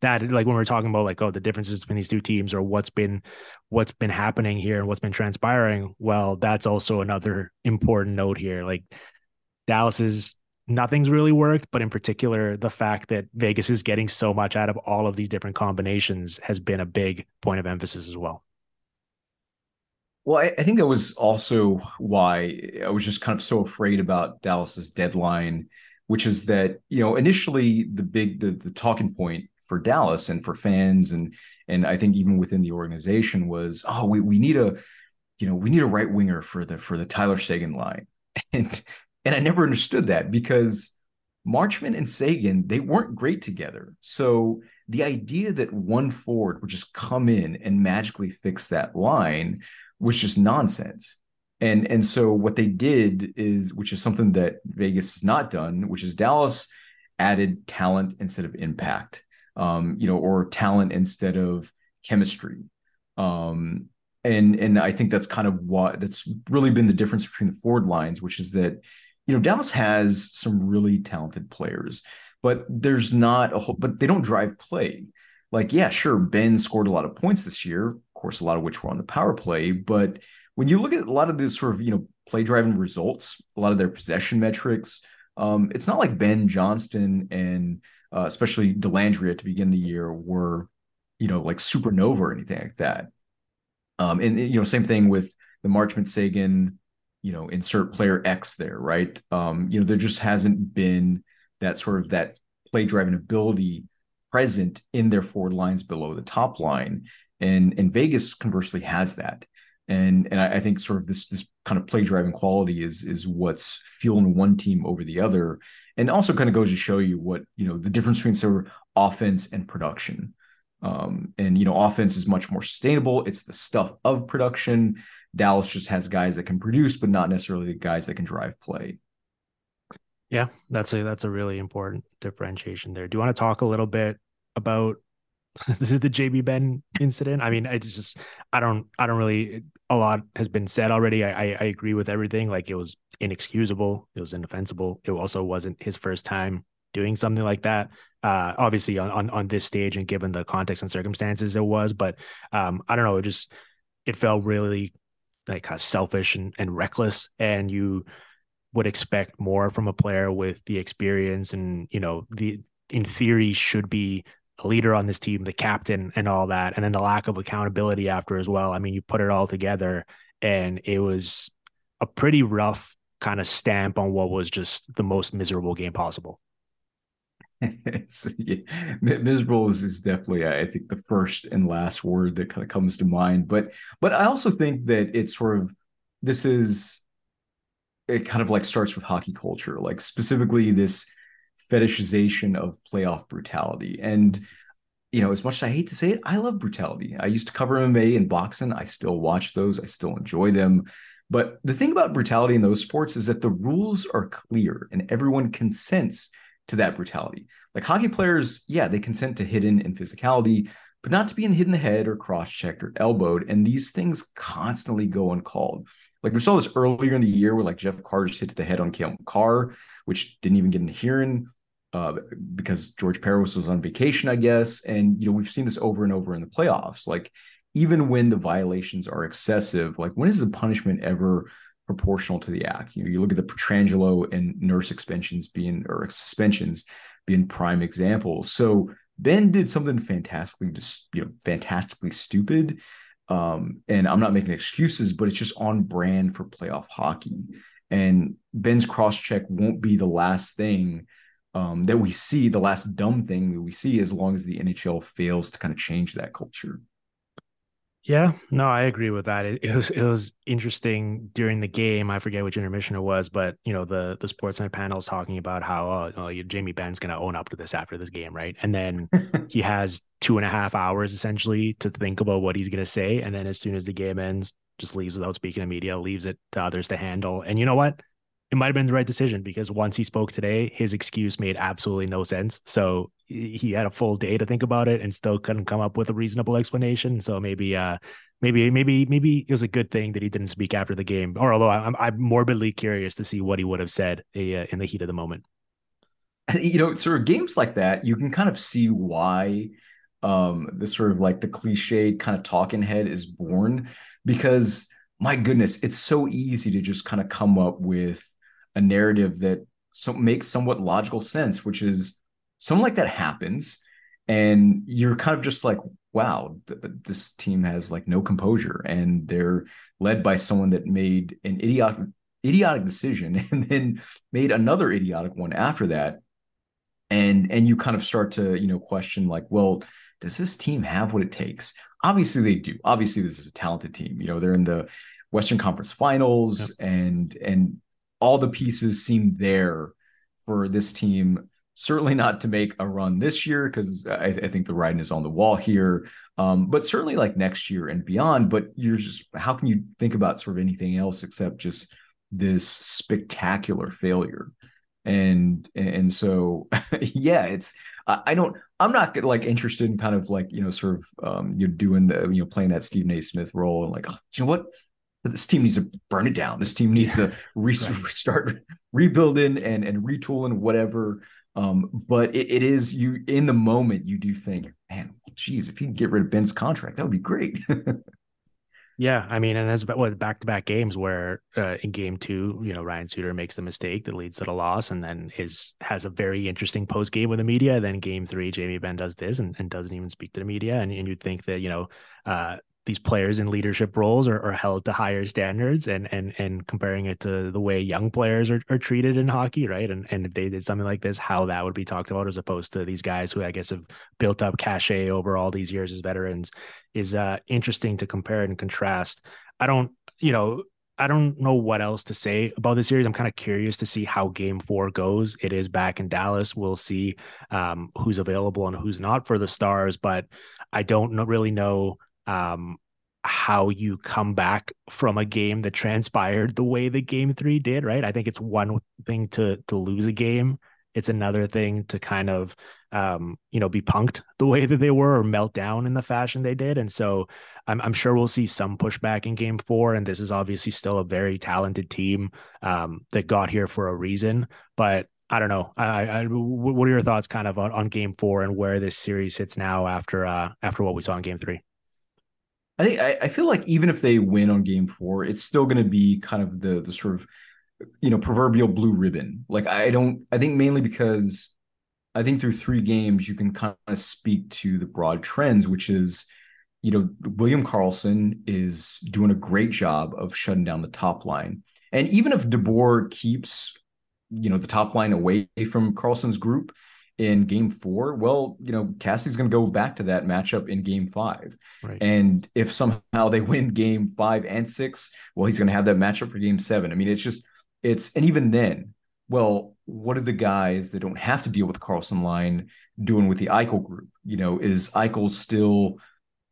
that like when we're talking about like oh the differences between these two teams or what's been what's been happening here and what's been transpiring well that's also another important note here like dallas is nothing's really worked, but in particular, the fact that Vegas is getting so much out of all of these different combinations has been a big point of emphasis as well. Well, I, I think that was also why I was just kind of so afraid about Dallas's deadline, which is that you know initially the big the, the talking point for Dallas and for fans and and I think even within the organization was oh we we need a you know we need a right winger for the for the Tyler Seguin line and and I never understood that because Marchment and Seguin, they weren't great together. So the idea that one forward would just come in and magically fix that line was just nonsense. And and so what they did is, which is something that Vegas has not done, which is Dallas added talent instead of impact, um, you know, or talent instead of chemistry. Um, and and I think that's kind of what that's really been the difference between the forward lines, which is that you know, Dallas has some really talented players, but there's not a whole, but they don't drive play. Like, yeah, sure, Benn scored a lot of points this year, of course, a lot of which were on the power play. But when you look at a lot of these sort of, you know, play driving results, a lot of their possession metrics, um, it's not like Benn Johnston and uh, especially Dellandrea to begin the year were, you know, like supernova or anything like that. Um, and you know, same thing with the Marchment Seguin, you know insert player x there right? Um you know there just hasn't been that sort of that play driving ability present in their forward lines below the top line. And and vegas conversely has that. And and I, I think sort of this this kind of play driving quality is is what's fueling one team over the other. And also kind of goes to show you what you know the difference between sort of offense and production. Um, and you know offense is much more sustainable. It's the stuff of production Dallas just has guys that can produce, but not necessarily guys that can drive play. Yeah, that's a that's a really important differentiation there. Do you want to talk a little bit about the, the Jamie Benn incident? I mean, I just I don't I don't really a lot has been said already. I, I, I agree with everything. Like it was inexcusable, it was indefensible. It also wasn't his first time doing something like that. Uh, obviously on, on on this stage and given the context and circumstances, it was. But um, I don't know. It just it felt really like kind of selfish and, and reckless and you would expect more from a player with the experience and you know the in theory should be a leader on this team the captain and all that and then the lack of accountability after as well. I mean you put it all together and it was a pretty rough kind of stamp on what was just the most miserable game possible yeah, miserable is, is definitely I think the first and last word that kind of comes to mind. But but I also think that it's sort of this is it kind of like starts with hockey culture, like specifically this fetishization of playoff brutality. And you know, as much as I hate to say it, I love brutality. I used to cover MMA and boxing. I still watch those. I still enjoy them. But the thing about brutality in those sports is that the rules are clear and everyone consents to that brutality. Like hockey players, yeah, they consent to hidden and physicality, but not to being hit in the head or cross checked or elbowed. And these things constantly go uncalled. Like we saw this earlier in the year where like Jeff Carr just hit to the head on Cale Makar, which didn't even get a hearing uh, because George Parros was on vacation, I guess. And you know, we've seen this over and over in the playoffs. Like even when the violations are excessive, like when is the punishment ever proportional to the act. You know, you look at the Pietrangelo and Nurse suspensions being or suspensions being prime examples. So Benn did something fantastically just you know fantastically stupid. Um, and I'm not making excuses, but it's just on brand for playoff hockey. And Benn's cross check won't be the last thing um, that we see, the last dumb thing that we see, as long as the NHL fails to kind of change that culture. Yeah, no, I agree with that. It, it, was it was interesting during the game. I forget which intermission it was, but you know the the Sportsnet panel is talking about how oh, oh Jamie Benn's going to own up to this after this game, right? And then he has two and a half hours essentially to think about what he's going to say, and then as soon as the game ends, just leaves without speaking to media, leaves it to others to handle. And you know what? It might have been the right decision because once he spoke today, his excuse made absolutely no sense. So he had a full day to think about it and still couldn't come up with a reasonable explanation. So maybe, uh, maybe, maybe, maybe it was a good thing that he didn't speak after the game. Or although I'm, I'm morbidly curious to see what he would have said uh, in the heat of the moment. You know, sort of games like that, you can kind of see why um the sort of like the cliche kind of talking head is born because my goodness, it's so easy to just kind of come up with a narrative that so makes somewhat logical sense, which is something like that happens, and you're kind of just like, wow, th- this team has like no composure, and they're led by someone that made an idiotic idiotic decision and then made another idiotic one after that. And and you kind of start to you know question like well does this team have what it takes? Obviously they do. Obviously this is a talented team. You know they're in the western conference finals yep. and and all the pieces seem there for this team. Certainly not to make a run this year because I, I, think the writing is on the wall here. Um, but certainly like next year and beyond. But you're just how can you think about sort of anything else except just this spectacular failure? And and so yeah, it's I don't I'm not like interested in kind of like you know sort of um, you're doing the you know playing that Stephen A. Smith role and like oh, you know what this team needs to burn it down. This team needs yeah. to re- right. start rebuilding and and retooling whatever. Um, but it, it is you in the moment you do think, man, geez, if you can get rid of Benn's contract, that would be great. yeah, I mean, and that's about what back to back games where uh, in game two, you know, Ryan Suter makes the mistake that leads to the loss, and then is has a very interesting post game with the media. Then game three, Jamie Benn does this and, and doesn't even speak to the media, and, and you'd think that you know. Uh, these players in leadership roles are, are, held to higher standards and and and comparing it to the way young players are, are treated in hockey right and and if they did something like this how that would be talked about as opposed to these guys who i guess have built up cachet over all these years as veterans is uh interesting to compare and contrast i don't you know I don't know what else to say about the series. I'm kind of curious to see how game four goes. It is back in Dallas. We'll see um, who's available and who's not for the Stars, but I don't really know um, how you come back from a game that transpired the way the game three did, right? I think it's one thing to to lose a game. It's another thing to kind of um, you know, be punked the way that they were or melt down in the fashion they did. And so I'm, I'm sure we'll see some pushback in game four. And this is obviously still a very talented team um, that got here for a reason. But I don't know. I, I, what are your thoughts kind of on, on game four and where this series sits now after uh, after what we saw in game three? I think I, I feel like even if they win on game four, it's still going to be kind of the the sort of you know proverbial blue ribbon. Like I don't. I think mainly because I think through three games you can kind of speak to the broad trends, which is you know William Karlsson is doing a great job of shutting down the top line, and even if DeBoer keeps you know the top line away from Karlsson's group, in game four, well, you know, Cassidy's going to go back to that matchup in game five. Right. And if somehow they win game five and six, well, he's going to have that matchup for game seven. I mean, it's just, it's, and even then, well, what are the guys that don't have to deal with Karlsson line doing with the Eichel group? You know, is Eichel still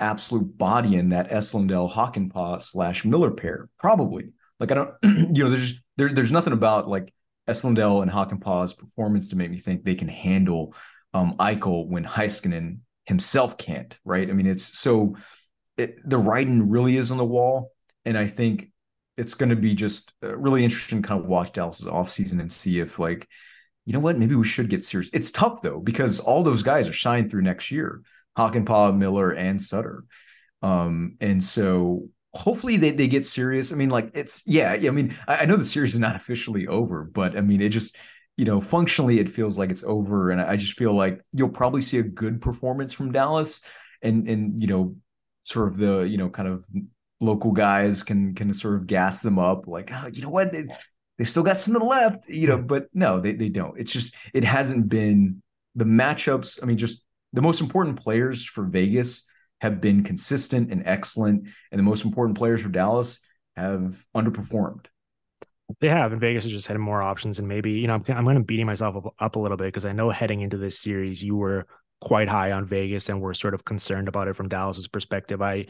absolute body in that Esa Lindell Hakanpää slash Miller pair? Probably. Like, I don't, you know, there's, there, there's nothing about like, Esa Lindell and Hakanpää's performance to make me think they can handle um, Eichel when Heiskanen himself can't, right? I mean, it's so it, the writing really is on the wall. And I think it's going to be just really interesting kind of watch Dallas's offseason and see if, like, you know what, maybe we should get serious. It's tough, though, because all those guys are signed through next year Hakanpää, Miller, and Suter. Um, and so hopefully they, they get serious. I mean, like it's yeah, I mean, I, I, know the series is not officially over, but I mean, it just you know, functionally it feels like it's over. And I just feel like you'll probably see a good performance from Dallas and and you know, sort of the, you know, kind of local guys can can sort of gas them up, like, oh, you know what, they, they still got something left, you know, but no, they they don't. It's just it hasn't been the matchups. I mean, just the most important players for Vegas have been consistent and excellent, and the most important players for Dallas have underperformed. They have, and Vegas has just had more options, and maybe you know I'm, I'm going to beating myself up, up a little bit because I know heading into this series you were quite high on Vegas and were sort of concerned about it from Dallas's perspective. I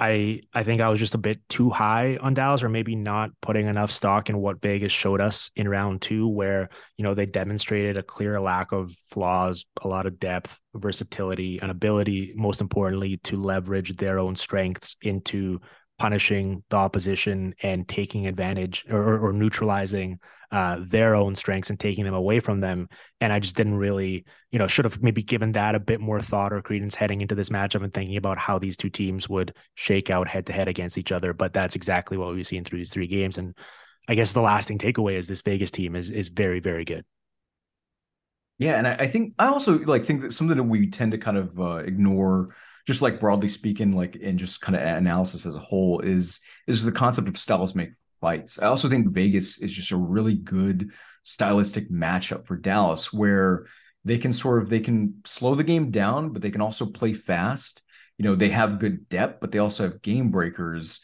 I I think I was just a bit too high on Dallas, or maybe not putting enough stock in what Vegas showed us in round two, where you know they demonstrated a clear lack of flaws, a lot of depth, versatility, and ability, most importantly, to leverage their own strengths into punishing the opposition and taking advantage or, or neutralizing uh, their own strengths and taking them away from them. And I just didn't really, you know, should have maybe given that a bit more thought or credence heading into this matchup and thinking about how these two teams would shake out head to head against each other. But that's exactly what we've seen through these three games. And I guess the lasting takeaway is this Vegas team is is very, very good. Yeah, and I, I think I also like think that something that we tend to kind of uh, ignore just like broadly speaking, like in just kind of analysis as a whole, is is the concept of styles make fights. I also think Vegas is just a really good stylistic matchup for Dallas, where they can sort of they can slow the game down, but they can also play fast. You know, they have good depth, but they also have game breakers.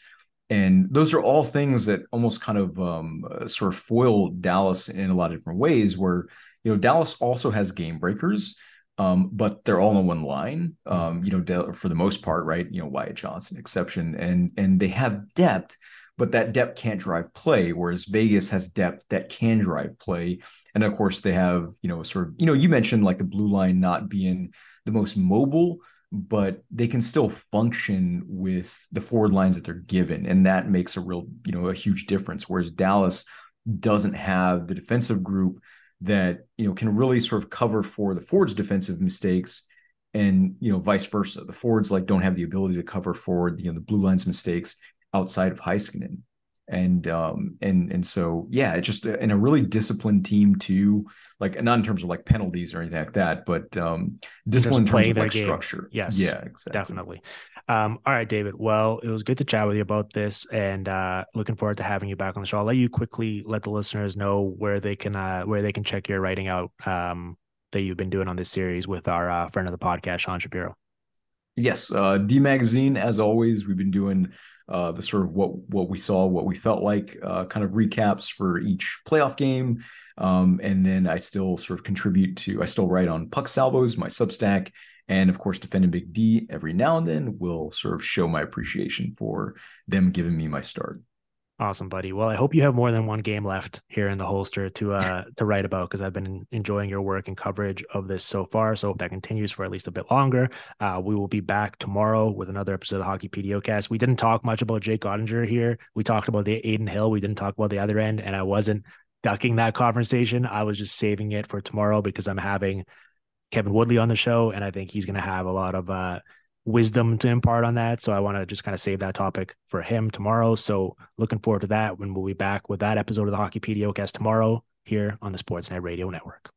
And those are all things that almost kind of um, uh, sort of foil Dallas in a lot of different ways. Where you know Dallas also has game breakers, um, but they're all in one line. Um, you know, for the most part, right? You know, Wyatt Johnston exception, and and they have depth, but that depth can't drive play. Whereas Vegas has depth that can drive play, and of course they have you know sort of you know you mentioned like the blue line not being the most mobile, but they can still function with the forward lines that they're given, and that makes a real you know a huge difference. Whereas Dallas doesn't have the defensive group that you know can really sort of cover for the Ford's defensive mistakes and you know vice versa. The Fords like don't have the ability to cover for you know the blue lines mistakes outside of Heiskanen. And um and and so yeah, it's just in a really disciplined team too, like not in terms of like penalties or anything like that, but um disciplined in terms, in terms of like game. structure. Yes, yeah, exactly. definitely. Um, all right, David. Well, it was good to chat with you about this, and uh, looking forward to having you back on the show. I'll let you quickly let the listeners know where they can uh, where they can check your writing out um, that you've been doing on this series with our uh, friend of the podcast, Sean Shapiro. Yes, uh, D Magazine. As always, we've been doing uh, the sort of what what we saw, what we felt like, uh, kind of recaps for each playoff game. Um, and then I still sort of contribute to. I still write on Puck Salvos, my Substack, and of course, defending Big D every now and then will sort of show my appreciation for them giving me my start. Awesome, buddy. Well, I hope you have more than one game left here in the holster to uh to write about because I've been enjoying your work and coverage of this so far. So hope that continues for at least a bit longer. Uh, we will be back tomorrow with another episode of Hockey PDOcast. We didn't talk much about Jake Oettinger here. We talked about the Adin Hill. We didn't talk about the other end, and I wasn't ducking that conversation. I was just saving it for tomorrow because I'm having Kevin Woodley on the show, and I think he's going to have a lot of uh, wisdom to impart on that. So I want to just kind of save that topic for him tomorrow. So looking forward to that when we'll be back with that episode of the Hockey PDOcast tomorrow here on the Sportsnet Radio Network.